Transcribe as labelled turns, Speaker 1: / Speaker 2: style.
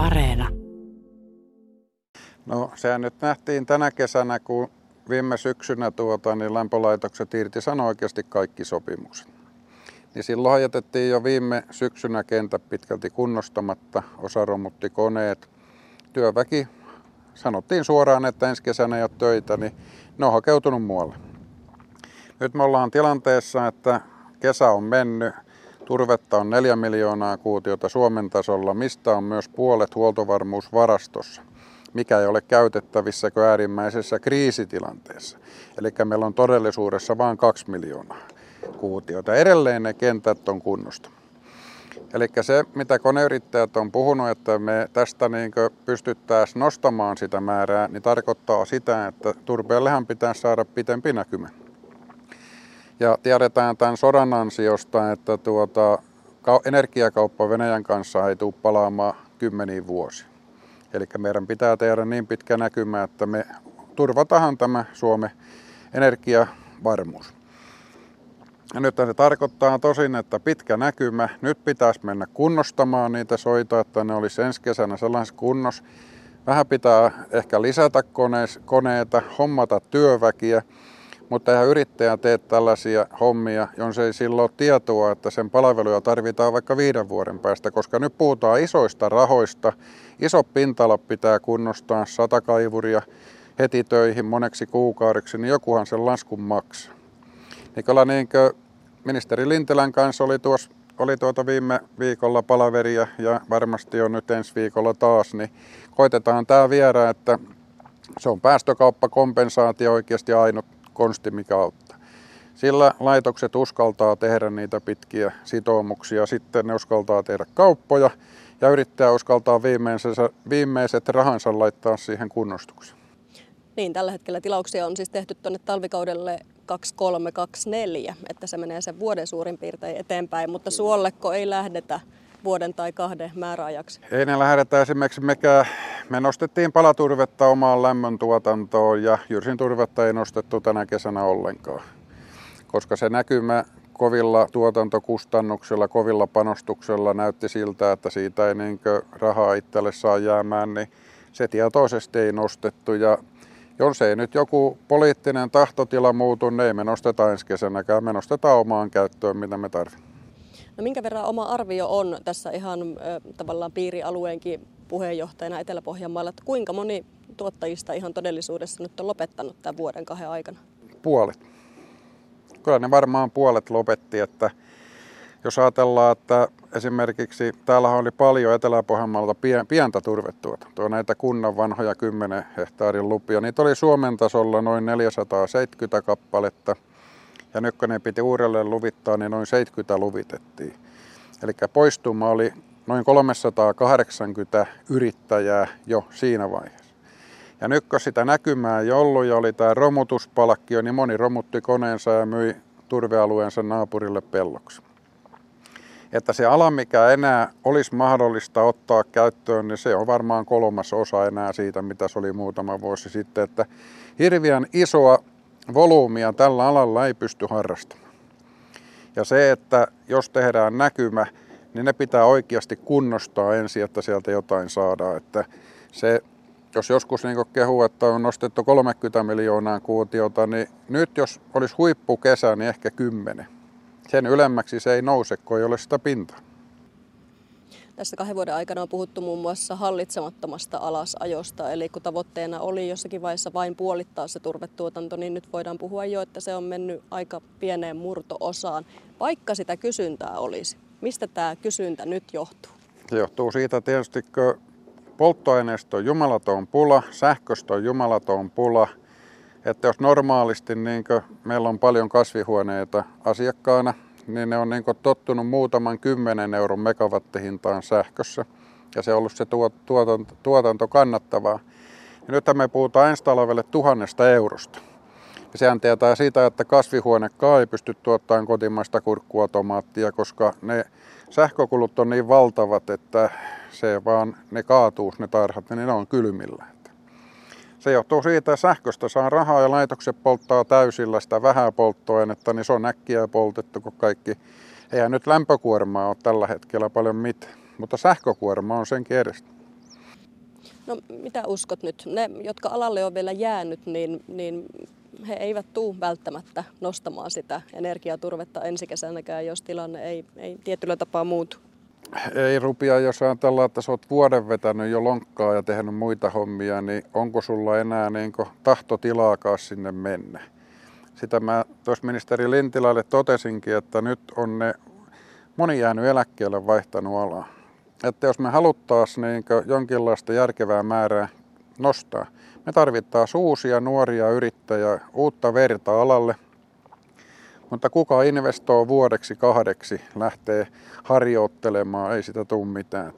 Speaker 1: Areena.
Speaker 2: No sehän nyt nähtiin tänä kesänä, kun viime syksynä tuota, niin lämpölaitokset irtisanoi oikeasti kaikki sopimukset. Niin silloin jätettiin jo viime syksynä kentä pitkälti kunnostamatta, osa romutti koneet. Työväki, sanottiin suoraan, että ensi kesänä ei ole töitä, niin ne on hakeutunut muualle. Nyt me ollaan tilanteessa, että kesä on mennyt, turvetta on 4 miljoonaa kuutiota Suomen tasolla, mistä on myös puolet huoltovarmuusvarastossa mikä ei ole käytettävissä kuin äärimmäisessä kriisitilanteessa. Eli meillä on todellisuudessa vain 2 miljoonaa kuutiota. Edelleen ne kentät on kunnosta. Eli se, mitä koneyrittäjät on puhunut, että me tästä niin pystyttäisiin nostamaan sitä määrää, niin tarkoittaa sitä, että turpeellehan pitää saada pitempi näkymä. Ja tiedetään tämän sodan ansiosta, että tuota, energiakauppa Venäjän kanssa ei tule palaamaan kymmeniin vuosia. Eli meidän pitää tehdä niin pitkä näkymä, että me turvataan tämä Suomen energiavarmuus. Ja nyt se tarkoittaa tosin, että pitkä näkymä. Nyt pitäisi mennä kunnostamaan niitä soita, että ne olisi ensi kesänä sellaisessa kunnossa. Vähän pitää ehkä lisätä koneita, hommata työväkiä, mutta eihän yrittäjä tee tällaisia hommia, jos ei silloin ole tietoa, että sen palveluja tarvitaan vaikka viiden vuoden päästä, koska nyt puhutaan isoista rahoista. Iso pintala pitää kunnostaa, sata kaivuria heti töihin moneksi kuukaudeksi, niin jokuhan sen laskun maksaa. Niin kyllä niin ministeri Lintilän kanssa oli, tuossa, oli tuota viime viikolla palaveria ja varmasti on nyt ensi viikolla taas, niin koitetaan tämä viedä, että se on päästökauppakompensaatio oikeasti ainut konsti, mikä auttaa. Sillä laitokset uskaltaa tehdä niitä pitkiä sitoumuksia, sitten ne uskaltaa tehdä kauppoja ja yrittää uskaltaa viimeiset rahansa laittaa siihen kunnostukseen.
Speaker 3: Niin, tällä hetkellä tilauksia on siis tehty tuonne talvikaudelle 2324, että se menee sen vuoden suurin piirtein eteenpäin, mutta suollekko ei lähdetä vuoden tai kahden määräajaksi?
Speaker 2: Ei ne lähdetä esimerkiksi mekään. Me nostettiin palaturvetta omaan lämmöntuotantoon ja jyrsin turvetta ei nostettu tänä kesänä ollenkaan. Koska se näkymä kovilla tuotantokustannuksilla, kovilla panostuksella näytti siltä, että siitä ei niin rahaa itselle saa jäämään, niin se tietoisesti ei nostettu. Ja jos ei nyt joku poliittinen tahtotila muutu, niin ei me nosteta ensi kesänäkään. Me nostetaan omaan käyttöön, mitä me tarvitsemme.
Speaker 3: No minkä verran oma arvio on tässä ihan tavallaan piirialueenkin puheenjohtajana Etelä-Pohjanmaalla, että kuinka moni tuottajista ihan todellisuudessa nyt on lopettanut tämän vuoden kahden aikana?
Speaker 2: Puolet. Kyllä ne varmaan puolet lopetti, että jos ajatellaan, että esimerkiksi täällä oli paljon Etelä-Pohjanmaalta pientä turvetuotantoa, näitä kunnan vanhoja 10 hehtaarin lupia. Niitä oli Suomen tasolla noin 470 kappaletta ja ne piti uudelleen luvittaa, niin noin 70 luvitettiin. Eli poistuma oli noin 380 yrittäjää jo siinä vaiheessa. Ja nyt kun sitä näkymää ei ollut ja oli tämä romutuspalkkio, niin moni romutti koneensa ja myi turvealueensa naapurille pelloksi että se ala, mikä enää olisi mahdollista ottaa käyttöön, niin se on varmaan kolmas osa enää siitä, mitä se oli muutama vuosi sitten. Että hirviän isoa volyymia tällä alalla ei pysty harrastamaan. Ja se, että jos tehdään näkymä, niin ne pitää oikeasti kunnostaa ensin, että sieltä jotain saadaan. Että se, jos joskus niin kehuu, että on nostettu 30 miljoonaa kuutiota, niin nyt jos olisi huippukesä, niin ehkä 10 sen ylemmäksi se ei nouse, kun ei ole sitä pintaa.
Speaker 3: Tässä kahden vuoden aikana on puhuttu muun muassa hallitsemattomasta alasajosta, eli kun tavoitteena oli jossakin vaiheessa vain puolittaa se turvetuotanto, niin nyt voidaan puhua jo, että se on mennyt aika pieneen murtoosaan, vaikka sitä kysyntää olisi. Mistä tämä kysyntä nyt johtuu?
Speaker 2: Se johtuu siitä tietysti, että polttoaineesta on jumalaton pula, sähköstä on jumalaton pula – että jos normaalisti niin meillä on paljon kasvihuoneita asiakkaana, niin ne on niin tottunut muutaman kymmenen euron megawattihintaan sähkössä. Ja se on ollut se tuotanto, tuotanto kannattavaa. Ja nyt me puhutaan ensi talvelle tuhannesta eurosta. Ja sehän tietää siitä, että kasvihuonekaan ei pysty tuottamaan kotimaista kurkkuautomaattia, koska ne sähkökulut on niin valtavat, että se vaan ne kaatuu ne tarhat, niin ne on kylmillä. Se johtuu siitä, että sähköstä saa rahaa ja laitokset polttaa täysillä sitä vähää polttoainetta, niin se on äkkiä poltettu kuin kaikki. Eihän nyt lämpökuormaa ole tällä hetkellä paljon mitään, mutta sähkökuorma on senkin edestä.
Speaker 3: No mitä uskot nyt? Ne, jotka alalle on vielä jäänyt, niin, niin he eivät tule välttämättä nostamaan sitä energiaturvetta ensi kesänäkään, jos tilanne ei, ei tietyllä tapaa muutu.
Speaker 2: Ei rupia, jos ajatellaan, että sä oot vuoden vetänyt jo lonkkaa ja tehnyt muita hommia, niin onko sulla enää niin tahtotilaakaan sinne mennä? Sitä mä tuossa ministeri Lintilälle totesinkin, että nyt on ne moni jäänyt eläkkeelle vaihtanut alaa. Että jos me haluttaisiin niin jonkinlaista järkevää määrää nostaa, me tarvitaan uusia nuoria yrittäjiä, uutta verta alalle, mutta kuka investoi vuodeksi kahdeksi, lähtee harjoittelemaan, ei sitä tule mitään.